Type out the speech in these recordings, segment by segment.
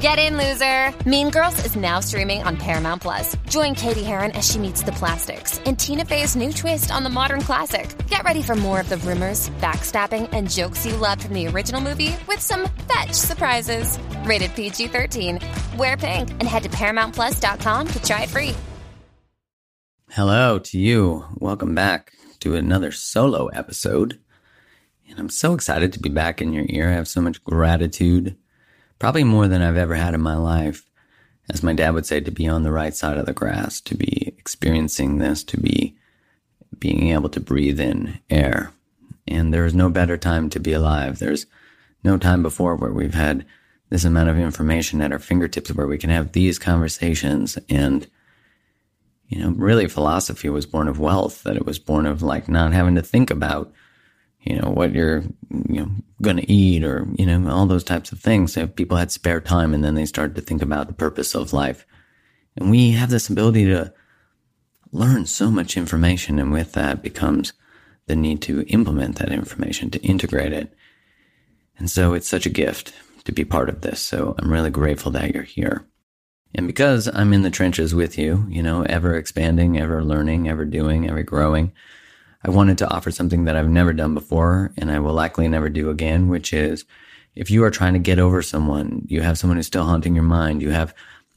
Get in, loser! Mean Girls is now streaming on Paramount Plus. Join Cady Heron as she meets the plastics and Tina Fey's new twist on the modern classic. Get ready for more of the rumors, backstabbing, and jokes you loved from the original movie with some fetch surprises. Rated PG 13. Wear pink and head to ParamountPlus.com to try it free. Hello to you. Welcome back to another solo episode. And I'm so excited to be back in your ear. I have so much gratitude probably more than I've ever had in my life. As my dad would say, to be on the right side of the grass, to be experiencing this, to be being able to breathe in air. And there is no better time to be alive. There's no time before where we've had this amount of information at our fingertips where we can have these conversations. And, you know, really philosophy was born of wealth, that it was born of like not having to think about you know, what you're, you know, going to eat or, you know, all those types of things. So people had spare time and then they started to think about the purpose of life. And we have this ability to learn so much information. And with that becomes the need to implement that information, to integrate it. And so it's such a gift to be part of this. So I'm really grateful that you're here. And because I'm in the trenches with you, you know, ever expanding, ever learning, ever doing, ever growing, I wanted to offer something that I've never done before and I will likely never do again, which is if you are trying to get over someone, you have someone who's still haunting your mind, you have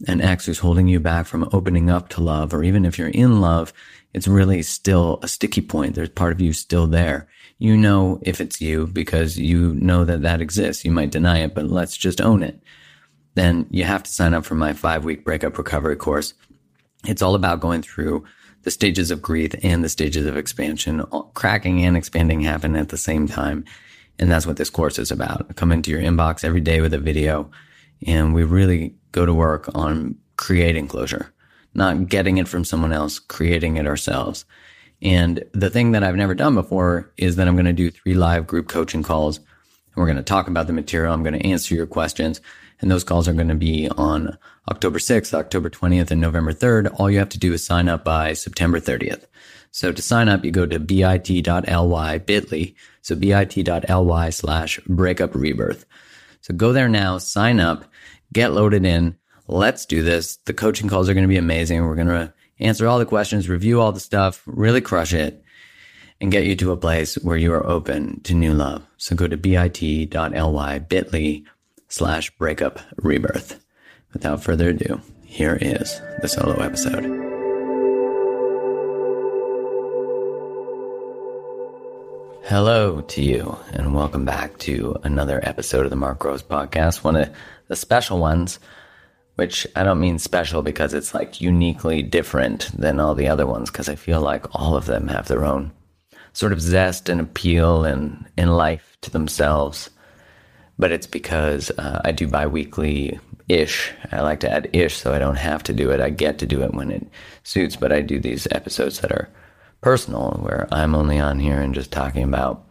an ex who's holding you back from opening up to love, or even if you're in love, it's really still a sticky point. There's part of you still there. You know if it's you because you know that that exists. You might deny it, but let's just own it. Then you have to sign up for my five week breakup recovery course. It's all about going through the stages of grief and the stages of expansion, cracking and expanding happen at the same time. And that's what this course is about. I come into your inbox every day with a video and we really go to work on creating closure, not getting it from someone else, creating it ourselves. And the thing that I've never done before is that I'm going to do three live group coaching calls and we're going to talk about the material. I'm going to answer your questions. And those calls are going to be on October 6th, October 20th, and November 3rd. All you have to do is sign up by September 30th. So to sign up, you go to bit.ly, bit.ly. So bit.ly slash breakup rebirth. So go there now, sign up, get loaded in. Let's do this. The coaching calls are going to be amazing. We're going to answer all the questions, review all the stuff, really crush it and get you to a place where you are open to new love. So go to bit.ly, bit.ly slash breakup rebirth. Without further ado, here is the solo episode. Hello to you, and welcome back to another episode of the Mark Groves podcast, one of the special ones, which I don't mean special because it's like uniquely different than all the other ones, because I feel like all of them have their own sort of zest and appeal and, in life to themselves but it's because uh, I do biweekly ish. I like to add ish so I don't have to do it. I get to do it when it suits, but I do these episodes that are personal where I'm only on here and just talking about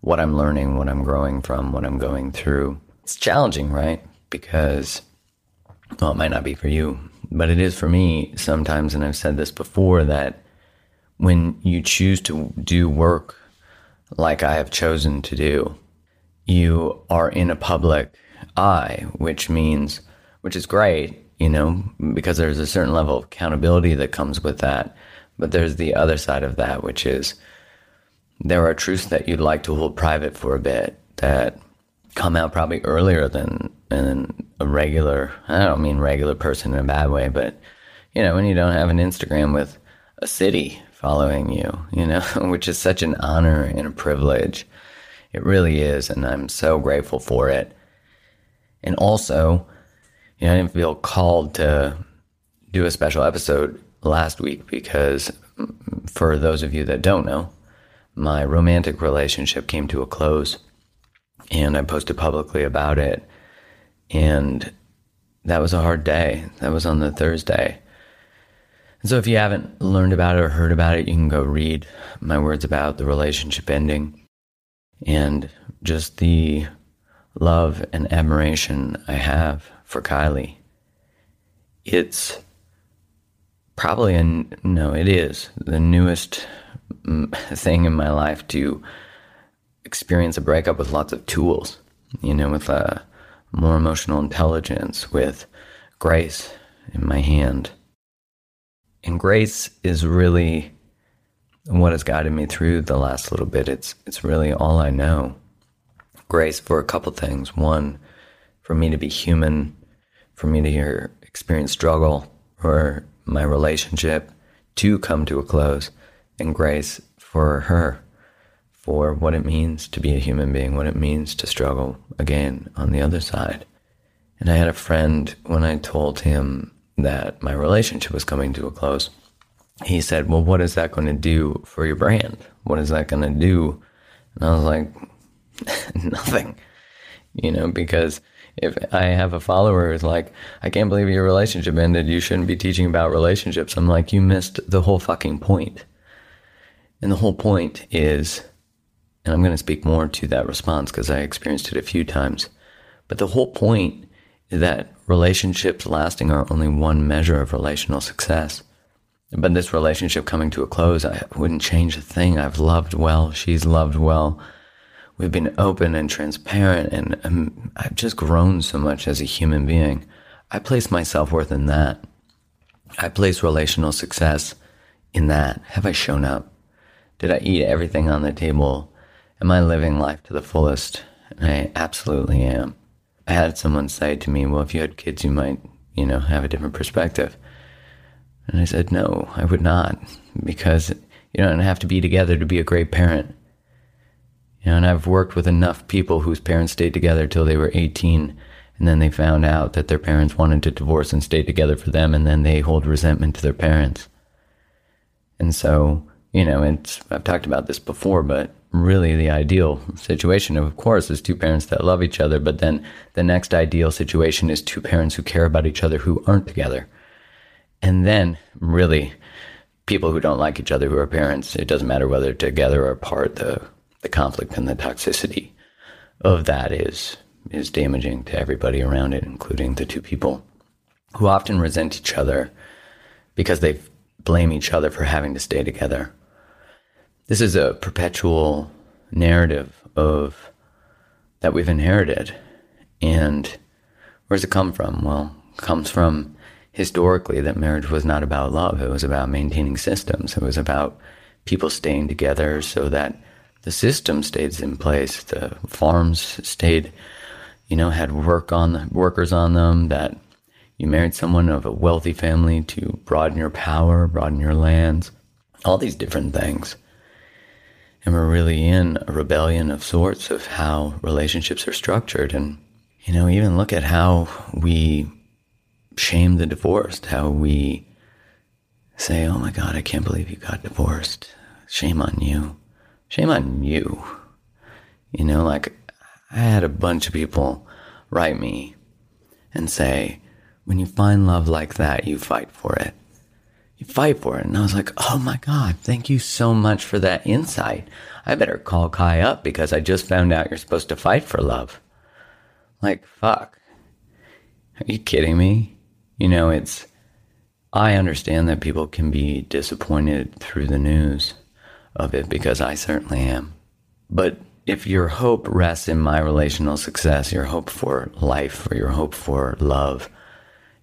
what I'm learning, what I'm growing from, what I'm going through. It's challenging, right? Because, well, it might not be for you, But it is for me sometimes, and I've said this before, that when you choose to do work like I have chosen to do, you are in a public eye, which means, which is great, you know, because there's a certain level of accountability that comes with that. But there's the other side of that, which is there are truths that you'd like to hold private for a bit that come out probably earlier than, than a regular, I don't mean regular person in a bad way, but, you know, when you don't have an Instagram with a city following you, you know, which is such an honor and a privilege. It really is. And I'm so grateful for it. And also, you know, I didn't feel called to do a special episode last week because for those of you that don't know, my romantic relationship came to a close and I posted publicly about it. And that was a hard day. That was on the Thursday. And so if you haven't learned about it or heard about it, you can go read my words about the relationship ending and just the love and admiration I have for Kylie. It's probably, a, no, it is the newest mm, thing in my life to experience a breakup with lots of tools, you know, with uh, more emotional intelligence, with grace in my hand and grace is really what has guided me through the last little bit. It's it's really all I know. Grace for a couple things. One, for me to be human, for me to experience struggle or my relationship to come to a close, and grace for her, for what it means to be a human being, what it means to struggle again on the other side. And I had a friend when I told him that my relationship was coming to a close, he said, Well, what is that going to do for your brand? What is that going to do? And I was like, Nothing, you know, because if I have a follower who's like, I can't believe your relationship ended, you shouldn't be teaching about relationships. I'm like, you missed the whole fucking point. And the whole point is, and I'm going to speak more to that response because I experienced it a few times, but the whole point is that relationships lasting are only one measure of relational success. But this relationship coming to a close, I wouldn't change a thing. I've loved well. She's loved well. We've been open and transparent, and um, I've just grown so much as a human being. I place my self worth in that. I place relational success in that. Have I shown up? Did I eat everything on the table? Am I living life to the fullest? And I absolutely am. I had someone say to me, well, if you had kids, you might, you know, have a different perspective. And I said, no, I would not, because you don't have to be together to be a great parent. You know, and I've worked with enough people whose parents stayed together till they were 18, and then they found out that their parents wanted to divorce and stay together for them, and then they hold resentment to their parents. And so, you know, it's, I've talked about this before, but really the ideal situation, of course, is two parents that love each other. But then the next ideal situation is two parents who care about each other who aren't together. And then really people who don't like each other who are parents, it doesn't matter whether together or apart, the, the conflict and the toxicity of that is, is damaging to everybody around it, including the two people who often resent each other because they blame each other for having to stay together this is a perpetual narrative of that we've inherited. And where does it come from? Well, it comes from historically that marriage was not about love. It was about maintaining systems. It was about people staying together so that the system stays in place. The farms stayed, you know, had work on the, workers on them. That you married someone of a wealthy family to broaden your power, broaden your lands, all these different things. And we're really in a rebellion of sorts of how relationships are structured. And, you know, even look at how we shame the divorced, how we say, oh my God, I can't believe you got divorced. Shame on you. Shame on you. You know, like I had a bunch of people write me and say, when you find love like that, you fight for it you fight for it. And I was like, oh my God, thank you so much for that insight. I better call Kai up because I just found out you're supposed to fight for love. Like, fuck. Are you kidding me? You know, it's, I understand that people can be disappointed through the news of it because I certainly am. But if your hope rests in my relational success, your hope for life or your hope for love,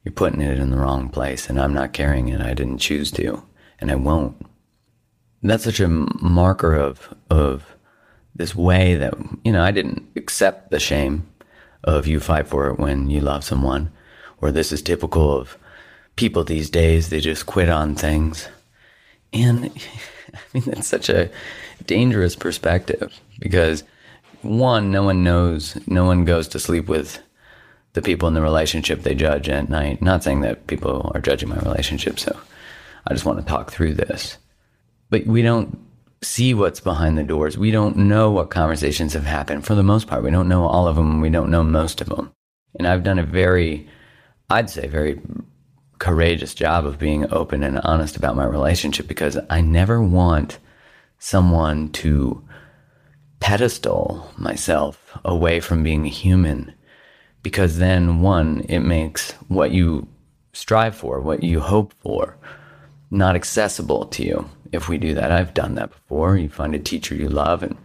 you're putting it in the wrong place and I'm not carrying it. I didn't choose to and I won't. That's such a marker of, of this way that, you know, I didn't accept the shame of you fight for it when you love someone, or this is typical of people these days. They just quit on things. And I mean, that's such a dangerous perspective because one, no one knows, no one goes to sleep with the people in the relationship they judge at night. Not saying that people are judging my relationship, so I just want to talk through this. But we don't see what's behind the doors. We don't know what conversations have happened for the most part. We don't know all of them. We don't know most of them. And I've done a very, I'd say, very courageous job of being open and honest about my relationship because I never want someone to pedestal myself away from being a human because then one it makes what you strive for what you hope for not accessible to you if we do that. I've done that before. You find a teacher you love and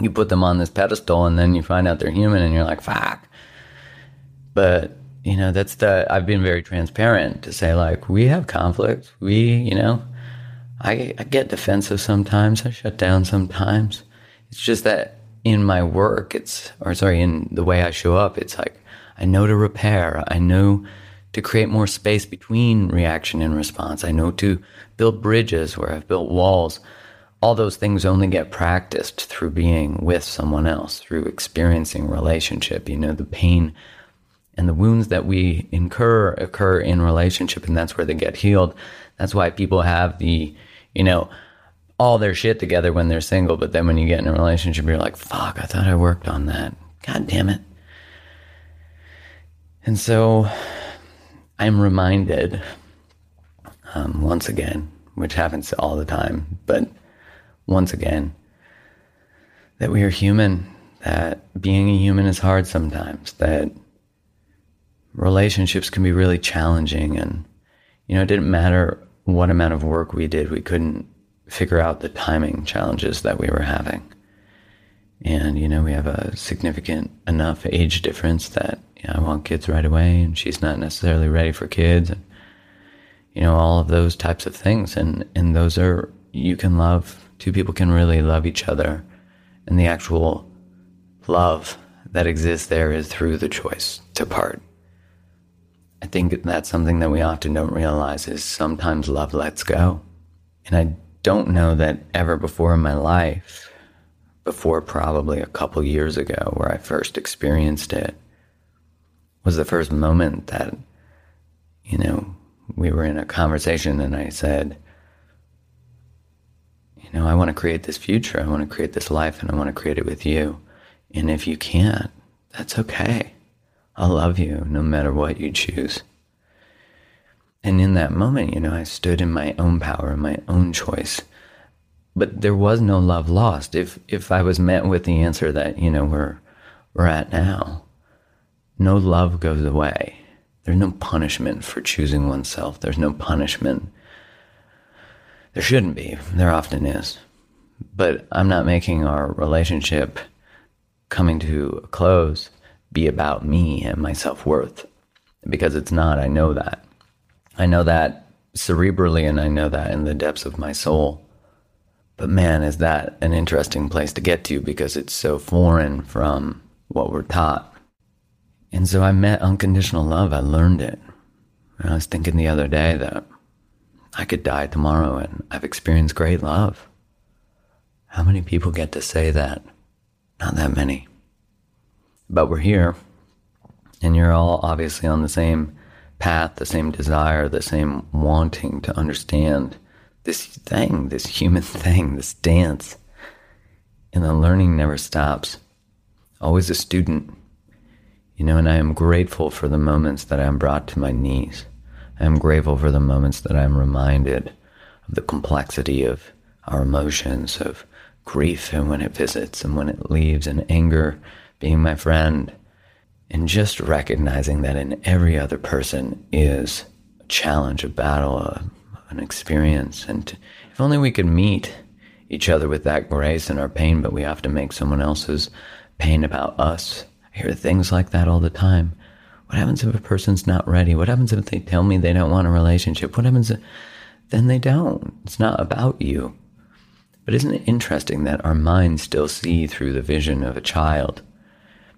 you put them on this pedestal and then you find out they're human and you're like, fuck. But, you know, that's the, I've been very transparent to say, like, we have conflict. We, you know, I, I get defensive sometimes. I shut down sometimes. It's just that in my work, it's, or sorry, in the way I show up, it's like, I know to repair. I know to create more space between reaction and response. I know to build bridges where I've built walls. All those things only get practiced through being with someone else, through experiencing relationship. You know, the pain and the wounds that we incur occur in relationship, and that's where they get healed. That's why people have the, you know, all their shit together when they're single, but then when you get in a relationship, you're like, fuck, I thought I worked on that. God damn it. And so I'm reminded um, once again, which happens all the time, but once again, that we are human, that being a human is hard sometimes, that relationships can be really challenging. And, you know, it didn't matter what amount of work we did, we couldn't figure out the timing challenges that we were having. And, you know, we have a significant enough age difference that you know, I want kids right away and she's not necessarily ready for kids. And, you know, all of those types of things. And, and those are, you can love, two people can really love each other. And the actual love that exists there is through the choice to part. I think that's something that we often don't realize is sometimes love lets go. And I don't know that ever before in my life before probably a couple years ago where I first experienced it was the first moment that, you know, we were in a conversation and I said, you know, I want to create this future. I want to create this life and I want to create it with you. And if you can't, that's okay. I'll love you no matter what you choose. And in that moment, you know, I stood in my own power, my own choice but there was no love lost. If if I was met with the answer that you know we're we're at now, no love goes away. There's no punishment for choosing oneself. There's no punishment. There shouldn't be. There often is. But I'm not making our relationship coming to a close be about me and my self worth because it's not. I know that. I know that cerebrally and I know that in the depths of my soul. But man, is that an interesting place to get to because it's so foreign from what we're taught. And so I met unconditional love. I learned it. And I was thinking the other day that I could die tomorrow and I've experienced great love. How many people get to say that? Not that many. But we're here, and you're all obviously on the same path, the same desire, the same wanting to understand this thing, this human thing, this dance. And the learning never stops. Always a student, you know, and I am grateful for the moments that I am brought to my knees. I am grateful for the moments that I am reminded of the complexity of our emotions, of grief and when it visits and when it leaves, and anger being my friend, and just recognizing that in every other person is a challenge, a battle, a, an experience. And if only we could meet each other with that grace in our pain, but we have to make someone else's pain about us. I hear things like that all the time. What happens if a person's not ready? What happens if they tell me they don't want a relationship? What happens if then they don't? It's not about you. But isn't it interesting that our minds still see through the vision of a child?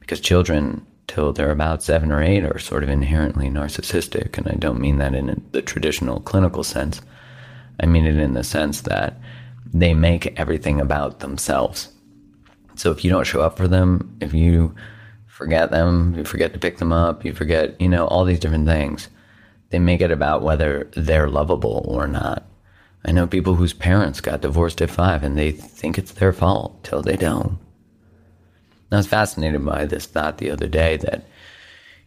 Because children, till they're about seven or eight, are sort of inherently narcissistic. And I don't mean that in the traditional clinical sense. I mean it in the sense that they make everything about themselves. So if you don't show up for them, if you forget them, you forget to pick them up, you forget, you know, all these different things, they make it about whether they're lovable or not. I know people whose parents got divorced at five and they think it's their fault till they don't. I was fascinated by this thought the other day that,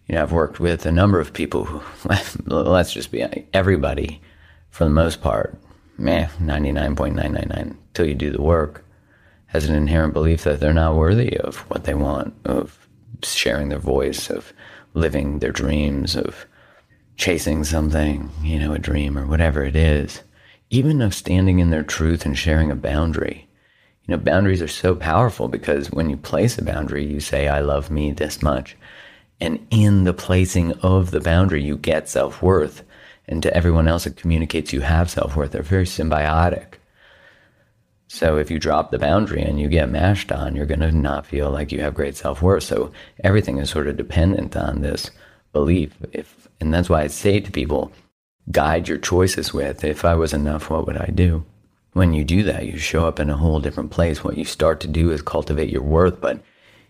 you know, I've worked with a number of people who, let's just be everybody for the most part, meh, 99.999 till you do the work, has an inherent belief that they're not worthy of what they want, of sharing their voice, of living their dreams, of chasing something, you know, a dream or whatever it is, even of standing in their truth and sharing a boundary. You know, boundaries are so powerful because when you place a boundary, you say, I love me this much. And in the placing of the boundary, you get self worth and to everyone else it communicates you have self-worth. They're very symbiotic. So if you drop the boundary and you get mashed on you're going to not feel like you have great self-worth. So everything is sort of dependent on this belief. If and that's why i say to people guide your choices with if i was enough what would i do when you do that you show up in a whole different place what you start to do is cultivate your worth but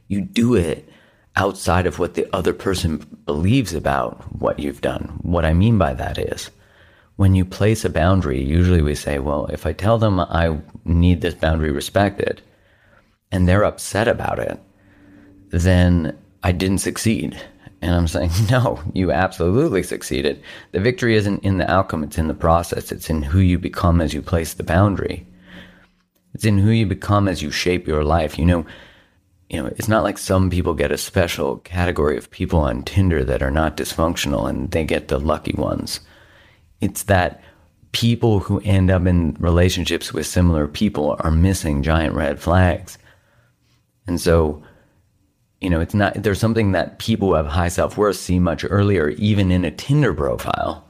you do it outside of what the other person believes about what you've done. What I mean by that is when you place a boundary, usually we say, well, if I tell them I need this boundary respected and they're upset about it, then I didn't succeed. And I'm saying, no, you absolutely succeeded. The victory isn't in the outcome, it's in the process. It's in who you become as you place the boundary. It's in who you become as you shape your life. You know, you know, it's not like some people get a special category of people on Tinder that are not dysfunctional and they get the lucky ones. It's that people who end up in relationships with similar people are missing giant red flags. And so, you know, it's not, there's something that people who have high self worth see much earlier, even in a Tinder profile,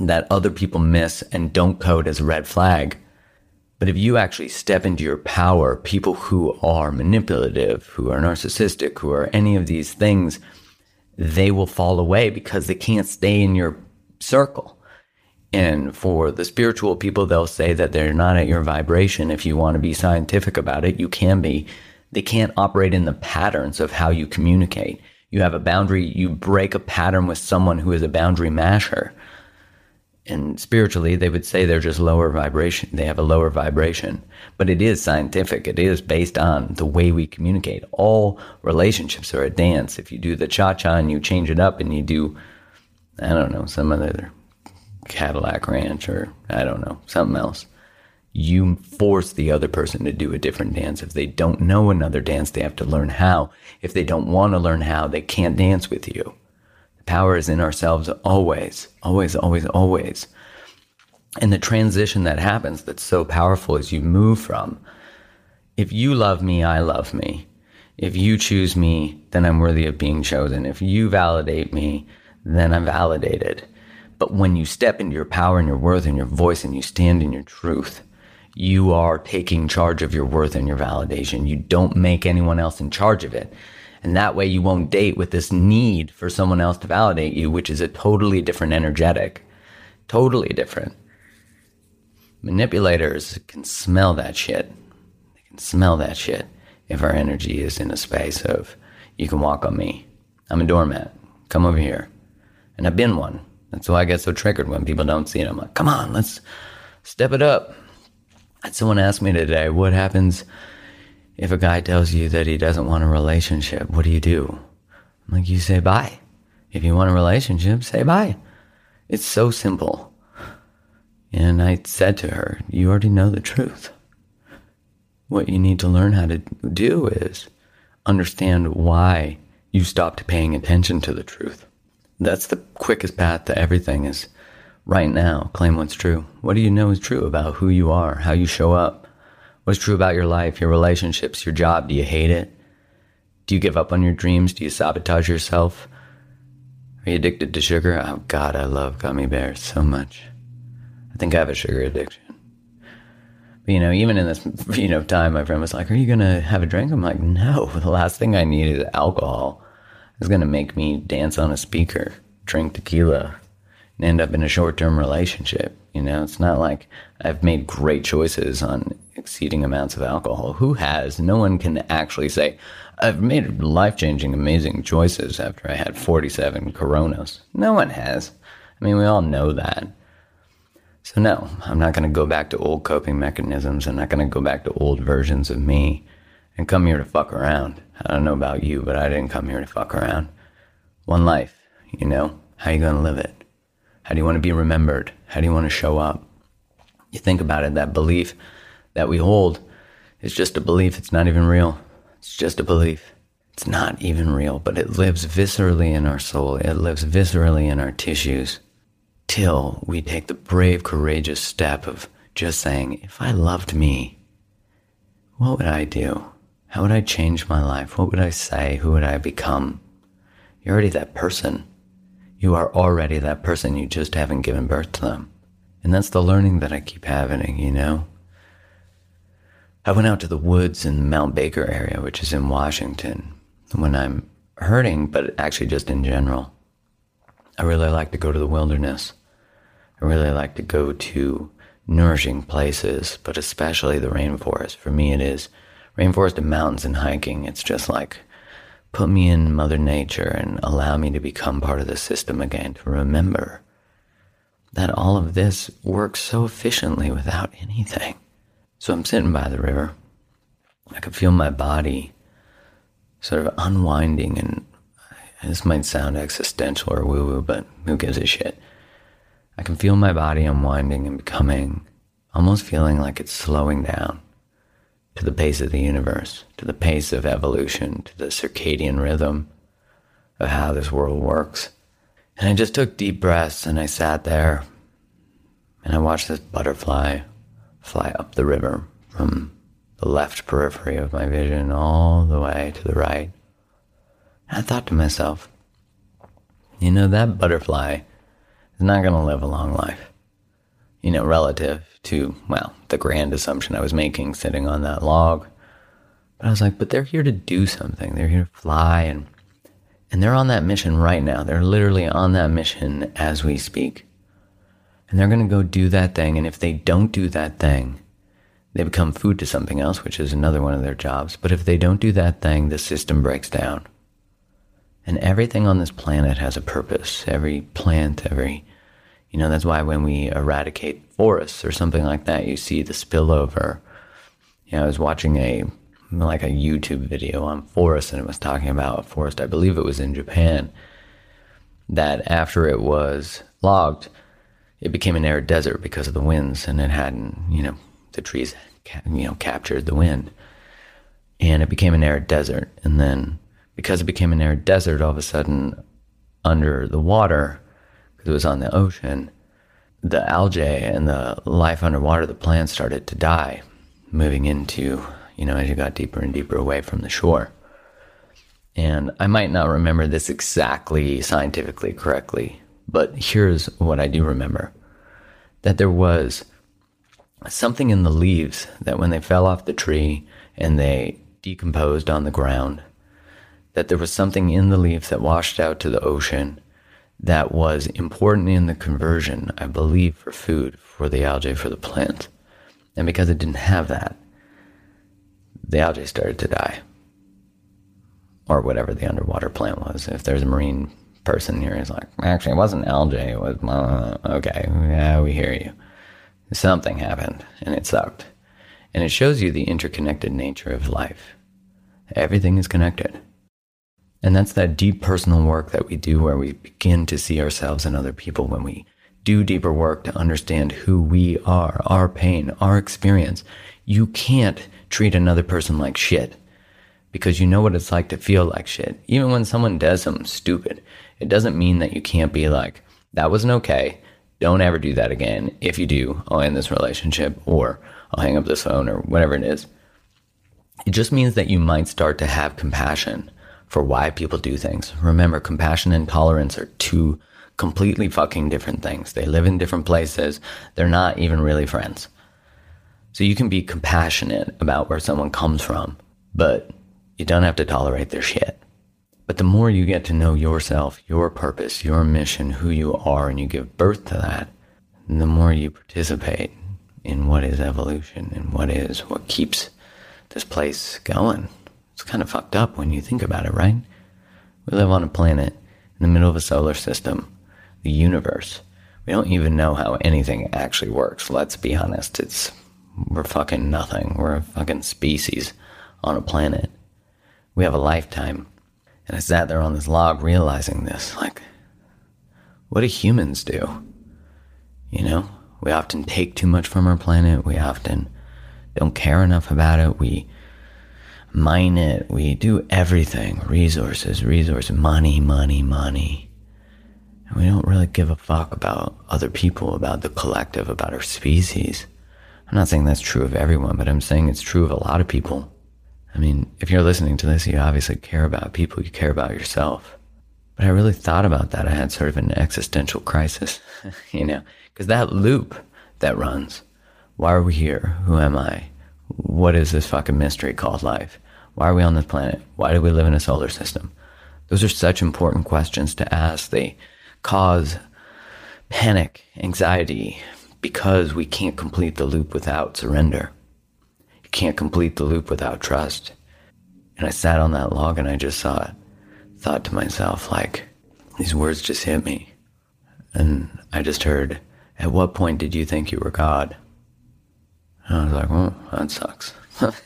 that other people miss and don't code as a red flag. But if you actually step into your power, people who are manipulative, who are narcissistic, who are any of these things, they will fall away because they can't stay in your circle. And for the spiritual people, they'll say that they're not at your vibration. If you want to be scientific about it, you can be. They can't operate in the patterns of how you communicate. You have a boundary, you break a pattern with someone who is a boundary masher. And spiritually they would say they're just lower vibration they have a lower vibration. But it is scientific it is based on the way we communicate. All relationships are a dance. If you do the cha-cha and you change it up and you do i don't know some other cadillac ranch or i don't know something else you force the other person to do a different dance if they don't know another dance they have to learn how if they don't want to learn how they can't dance with you The Power is in ourselves always, always, always, always. And the transition that happens that's so powerful is you move from, if you love me, I love me. If you choose me, then I'm worthy of being chosen. If you validate me, then I'm validated. But when you step into your power and your worth and your voice and you stand in your truth, you are taking charge of your worth and your validation. You don't make anyone else in charge of it. And that way you won't date with this need for someone else to validate you, which is a totally different energetic. Totally different. Manipulators can smell that shit. They can smell that shit if our energy is in a space of, you can walk on me. I'm a doormat. Come over here. And I've been one. That's why I get so triggered when people don't see it. I'm like, come on, let's step it up. Someone asked me today, what happens if a guy tells you that he doesn't want a relationship, what do you do? I'm like, you say bye. If you want a relationship, say bye. It's so simple. And I said to her, You already know the truth. What you need to learn how to do is understand why you stopped paying attention to the truth. That's the quickest path to everything is right now. Claim what's true. What do you know is true about who you are, how you show up? What's true about your life, your relationships, your job? Do you hate it? Do you give up on your dreams? Do you sabotage yourself? Are you addicted to sugar? Oh, God, I love gummy bears so much. I think I have a sugar addiction. But, you know, even in this, you know, time, my friend was like, Are you going to have a drink? I'm like, No, the last thing I need is alcohol. It's going to make me dance on a speaker, drink tequila, end up in a short term relationship. You know, it's not like I've made great choices on exceeding amounts of alcohol. Who has? No one can actually say, I've made life changing, amazing choices after I had 47 coronas. No one has. I mean, we all know that. So, no, I'm not going to go back to old coping mechanisms. I'm not going to go back to old versions of me and come here to fuck around. I don't know about you, but I didn't come here to fuck around. One life, you know? How you going to live it? How do you want to be remembered? How do you want to show up? You think about it, that belief that we hold is just a belief. It's not even real. It's just a belief. It's not even real, but it lives viscerally in our soul. It lives viscerally in our tissues till we take the brave, courageous step of just saying, if I loved me, what would I do? How would I change my life? What would I say? Who would I become? You're already that person. You are already that person. You just haven't given birth to them. And that's the learning that I keep having, you know? I went out to the woods in the Mount Baker area, which is in Washington, when I'm hurting, but actually just in general. I really like to go to the wilderness. I really like to go to nourishing places, but especially the rainforest. For me, it is rainforest and mountains and hiking. It's just like put me in Mother Nature and allow me to become part of the system again, to remember that all of this works so efficiently without anything. So I'm sitting by the river. I can feel my body sort of unwinding, and this might sound existential or woo woo, but who gives a shit? I can feel my body unwinding and becoming almost feeling like it's slowing down to the pace of the universe, to the pace of evolution, to the circadian rhythm of how this world works. And I just took deep breaths and I sat there and I watched this butterfly fly up the river from the left periphery of my vision all the way to the right. And I thought to myself, you know, that butterfly is not going to live a long life, you know, relative to, well, the grand assumption I was making sitting on that log. But I was like, but they're here to do something. They're here to fly and and they're on that mission right now. They're literally on that mission as we speak and they're going to go do that thing. And if they don't do that thing, they become food to something else, which is another one of their jobs. But if they don't do that thing, the system breaks down. And everything on this planet has a purpose. Every plant, every, you know, that's why when we eradicate forests or something like that, you see the spillover. You know, I was watching a, like a YouTube video on forests and it was talking about a forest, I believe it was in Japan, that after it was logged, it became an arid desert because of the winds, and it hadn't, you know, the trees, you know, captured the wind, and it became an arid desert. And then, because it became an arid desert, all of a sudden, under the water, because it was on the ocean, the algae and the life underwater, the plants started to die, moving into, you know, as you got deeper and deeper away from the shore. And I might not remember this exactly scientifically correctly, but here's what I do remember that there was something in the leaves that when they fell off the tree and they decomposed on the ground, that there was something in the leaves that washed out to the ocean that was important in the conversion, I believe, for food for the algae for the plant. And because it didn't have that, the algae started to die. Or whatever the underwater plant was. If there's a marine person here is like, actually, it wasn't algae. It was, uh, okay, yeah, we hear you. Something happened and it sucked. And it shows you the interconnected nature of life. Everything is connected. And that's that deep personal work that we do where we begin to see ourselves and other people when we do deeper work to understand who we are, our pain, our experience. You can't treat another person like shit because you know what it's like to feel like shit. Even when someone does something stupid, it doesn't mean that you can't be like, that wasn't okay. Don't ever do that again. If you do, I'll end this relationship or I'll hang up this phone or whatever it is. It just means that you might start to have compassion for why people do things. Remember, compassion and tolerance are two completely fucking different things. They live in different places. They're not even really friends. So you can be compassionate about where someone comes from, but you don't have to tolerate their shit. But the more you get to know yourself, your purpose, your mission, who you are, and you give birth to that, the more you participate in what is evolution and what is what keeps this place going. It's kind of fucked up when you think about it, right? We live on a planet in the middle of a solar system, the universe. We don't even know how anything actually works. Let's be honest. It's we're fucking nothing. We're a fucking species on a planet. We have a lifetime. And I sat there on this log realizing this. Like, what do humans do? You know, we often take too much from our planet. We often don't care enough about it. We mine it. We do everything resources, resources, money, money, money. And we don't really give a fuck about other people, about the collective, about our species. I'm not saying that's true of everyone, but I'm saying it's true of a lot of people. I mean, if you're listening to this, you obviously care about people, you care about yourself. But I really thought about that. I had sort of an existential crisis, you know, because that loop that runs why are we here? Who am I? What is this fucking mystery called life? Why are we on this planet? Why do we live in a solar system? Those are such important questions to ask. They cause panic, anxiety, because we can't complete the loop without surrender You can't complete the loop without trust. And I sat on that log and I just saw it. Thought to myself, like, these words just hit me. And I just heard, At what point did you think you were God? And I was like, Well, that sucks.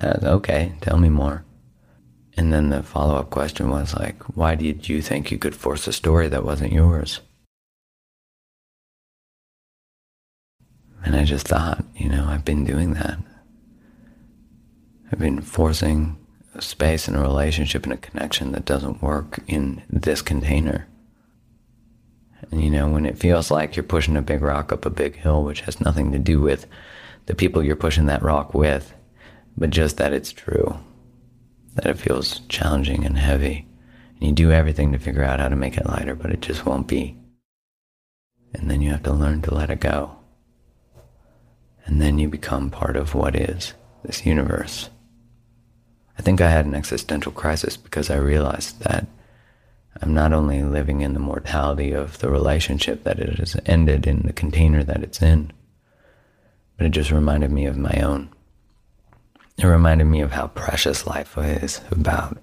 Uh, okay, tell me more. And then the follow up question was like, Why did you think you could force a story that wasn't yours? And I just thought, you know, I've been doing that. I've been forcing a space and a relationship and a connection that doesn't work in this container. You know, when it feels like you're pushing a big rock up a big hill, which has nothing to do with the people you're pushing that rock with, but just that it's true, that it feels challenging and heavy, and you do everything to figure out how to make it lighter, but it just won't be. And then you have to learn to let it go. And then you become part of what is this universe. I think I had an existential crisis because I realized that I'm not only living in the mortality of the relationship that it has ended in the container that it's in, but it just reminded me of my own. It reminded me of how precious life is, about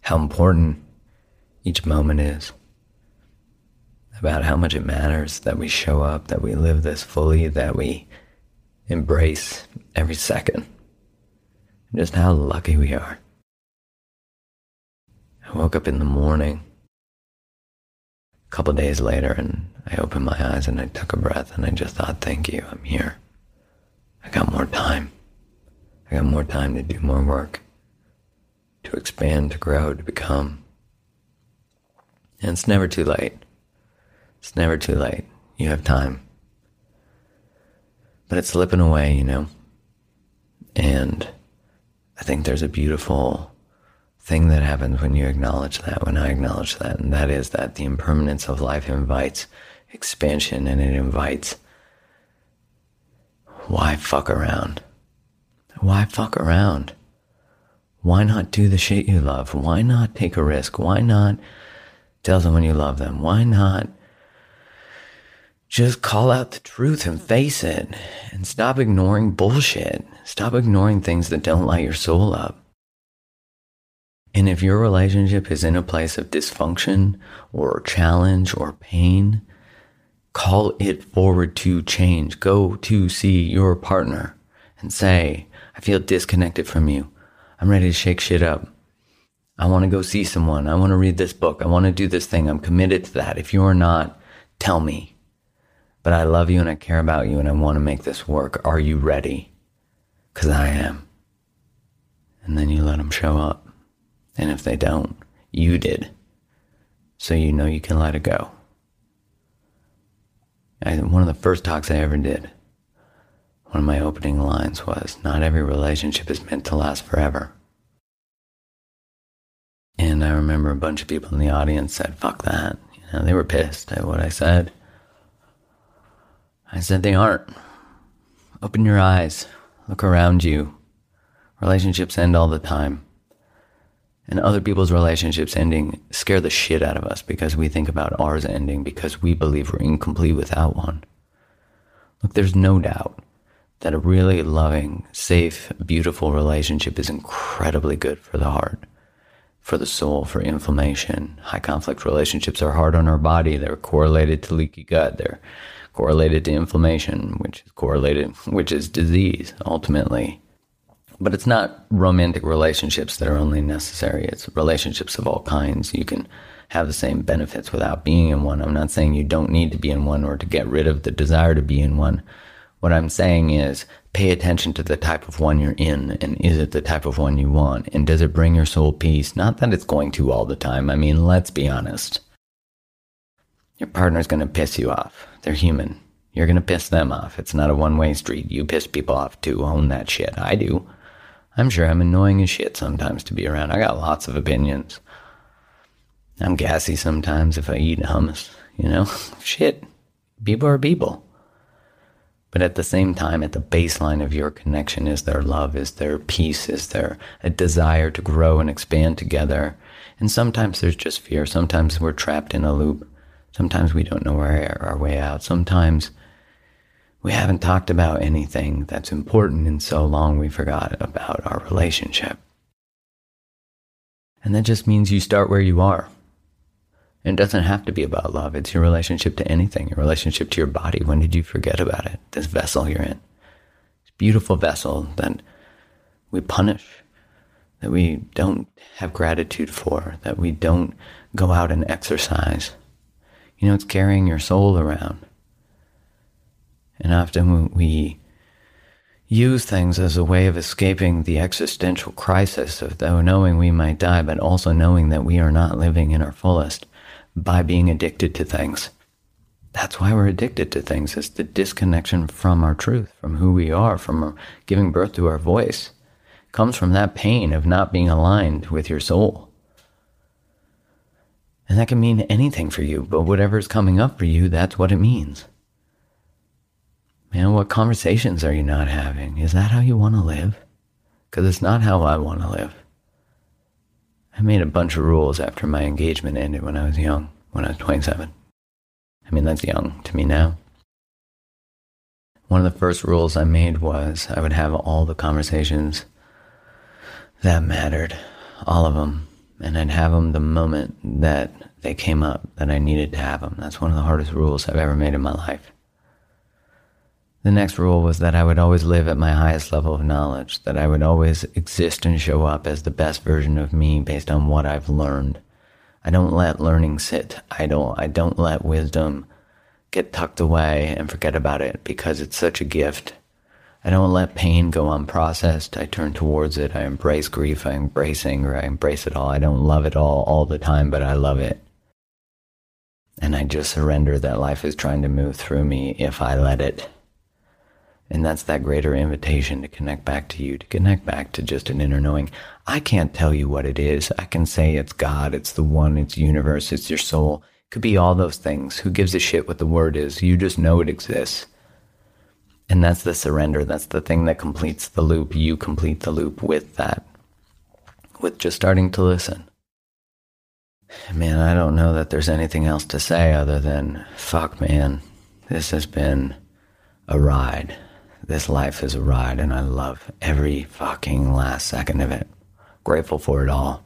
how important each moment is, about how much it matters that we show up, that we live this fully, that we embrace every second. And just how lucky we are. I woke up in the morning a couple days later and I opened my eyes and I took a breath and I just thought, thank you, I'm here. I got more time. I got more time to do more work, to expand, to grow, to become. And it's never too late. It's never too late. You have time but it's slipping away, you know? And I think there's a beautiful thing that happens when you acknowledge that, when I acknowledge that, and that is that the impermanence of life invites expansion and it invites why fuck around? Why fuck around? Why not do the shit you love? Why not take a risk? Why not tell someone you love them? Why not just call out the truth and face it and stop ignoring bullshit. Stop ignoring things that don't light your soul up. And if your relationship is in a place of dysfunction or challenge or pain, call it forward to change. Go to see your partner and say, I feel disconnected from you. I'm ready to shake shit up. I want to go see someone. I want to read this book. I want to do this thing. I'm committed to that. If you're not, tell me but I love you and I care about you and I want to make this work. Are you ready? Because I am. And then you let them show up. And if they don't, you did. So you know you can let it go. I, one of the first talks I ever did, one of my opening lines was, Not every relationship is meant to last forever. And I remember a bunch of people in the audience said, Fuck that. You know, they were pissed at what I said. I said, They aren't. Open your eyes, look around you. Relationships end all the time. And other people's relationships ending scare the shit out of us because we think about ours ending because we believe we're incomplete without one. Look, there's no doubt that a really loving, safe, beautiful relationship is incredibly good for the heart, for the soul, for inflammation. High conflict relationships are hard on our body. They're correlated to leaky gut. They're correlated to inflammation, which is correlated, which is disease ultimately. But it's not romantic relationships that are only necessary. It's relationships of all kinds. You can have the same benefits without being in one. I'm not saying you don't need to be in one or to get rid of the desire to be in one. What I'm saying is pay attention to the type of one you're in and is it the type of one you want? And does it bring your soul peace? Not that it's going to all the time. I mean, let's be honest. Your partner's going to piss you off. They're human. You're going to piss them off. It's not a one way street. You piss people off too. Own that shit. I do. I'm sure I'm annoying as shit sometimes to be around. I got lots of opinions. I'm gassy sometimes if I eat hummus, you know? shit. People are people. But at the same time, at the baseline of your connection is their love, is their peace, is there a desire to grow and expand together. And sometimes there's just fear. Sometimes we're trapped in a loop. Sometimes we don't know our, our way out. Sometimes we haven't talked about anything that's important in so long we forgot about our relationship. And that just means you start where you are. It doesn't have to be about love. It's your relationship to anything, your relationship to your body. When did you forget about it? This vessel you're in. This beautiful vessel that we punish, that we don't have gratitude for, that we don't go out and exercise. You know, it's carrying your soul around. And often we use things as a way of escaping the existential crisis of though knowing we might die, but also knowing that we are not living in our fullest by being addicted to things. That's why we're addicted to things. It's the disconnection from our truth, from who we are, from giving birth to our voice. It comes from that pain of not being aligned with your soul. And that can mean anything for you, but whatever's coming up for you, that's what it means. Man, what conversations are you not having? Is that how you want to live? Because it's not how I want to live. I made a bunch of rules after my engagement ended when I was young, when I was 27. I mean, that's young to me now. One of the first rules I made was I would have all the conversations that mattered, all of them, and I'd have them the moment that they came up, that I needed to have them. That's one of the hardest rules I've ever made in my life. The next rule was that I would always live at my highest level of knowledge, that I would always exist and show up as the best version of me based on what I've learned. I don't let learning sit idle. I don't let wisdom get tucked away and forget about it because it's such a gift. I don't let pain go unprocessed. I turn towards it. I embrace grief. I embrace anger. I embrace it all. I don't love it all all the time, but I love it. And I just surrender that life is trying to move through me if I let it. And that's that greater invitation to connect back to you, to connect back to just an inner knowing. I can't tell you what it is. I can say it's God, it's the one, it's universe, it's your soul. It could be all those things. Who gives a shit what the word is? You just know it exists. And that's the surrender. That's the thing that completes the loop. You complete the loop with that, with just starting to listen. Man, I don't know that there's anything else to say other than, fuck, man, this has been a ride. This life is a ride, and I love every fucking last second of it. Grateful for it all.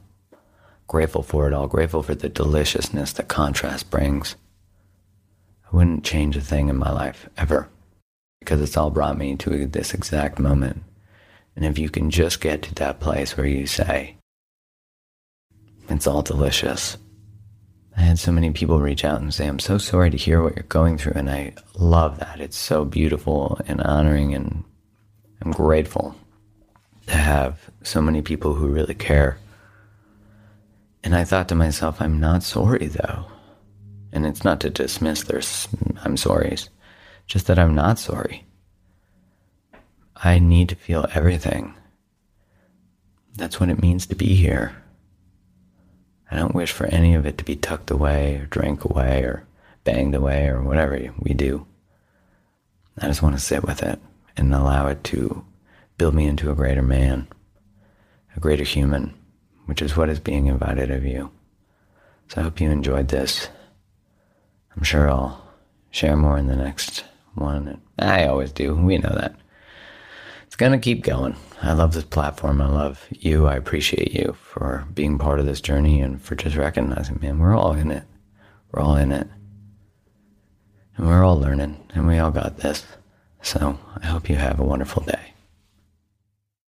Grateful for it all. Grateful for the deliciousness that contrast brings. I wouldn't change a thing in my life, ever, because it's all brought me to this exact moment. And if you can just get to that place where you say, it's all delicious, I had so many people reach out and say, I'm so sorry to hear what you're going through. And I love that. It's so beautiful and honoring. And I'm grateful to have so many people who really care. And I thought to myself, I'm not sorry though. And it's not to dismiss their I'm sorry's. just that I'm not sorry. I need to feel everything. That's what it means to be here. I don't wish for any of it to be tucked away or drank away or banged away or whatever we do. I just want to sit with it and allow it to build me into a greater man, a greater human, which is what is being invited of you. So I hope you enjoyed this. I'm sure I'll share more in the next one. I always do. We know that. Going to keep going. I love this platform. I love you. I appreciate you for being part of this journey and for just recognizing, man, we're all in it. We're all in it. And we're all learning and we all got this. So I hope you have a wonderful day.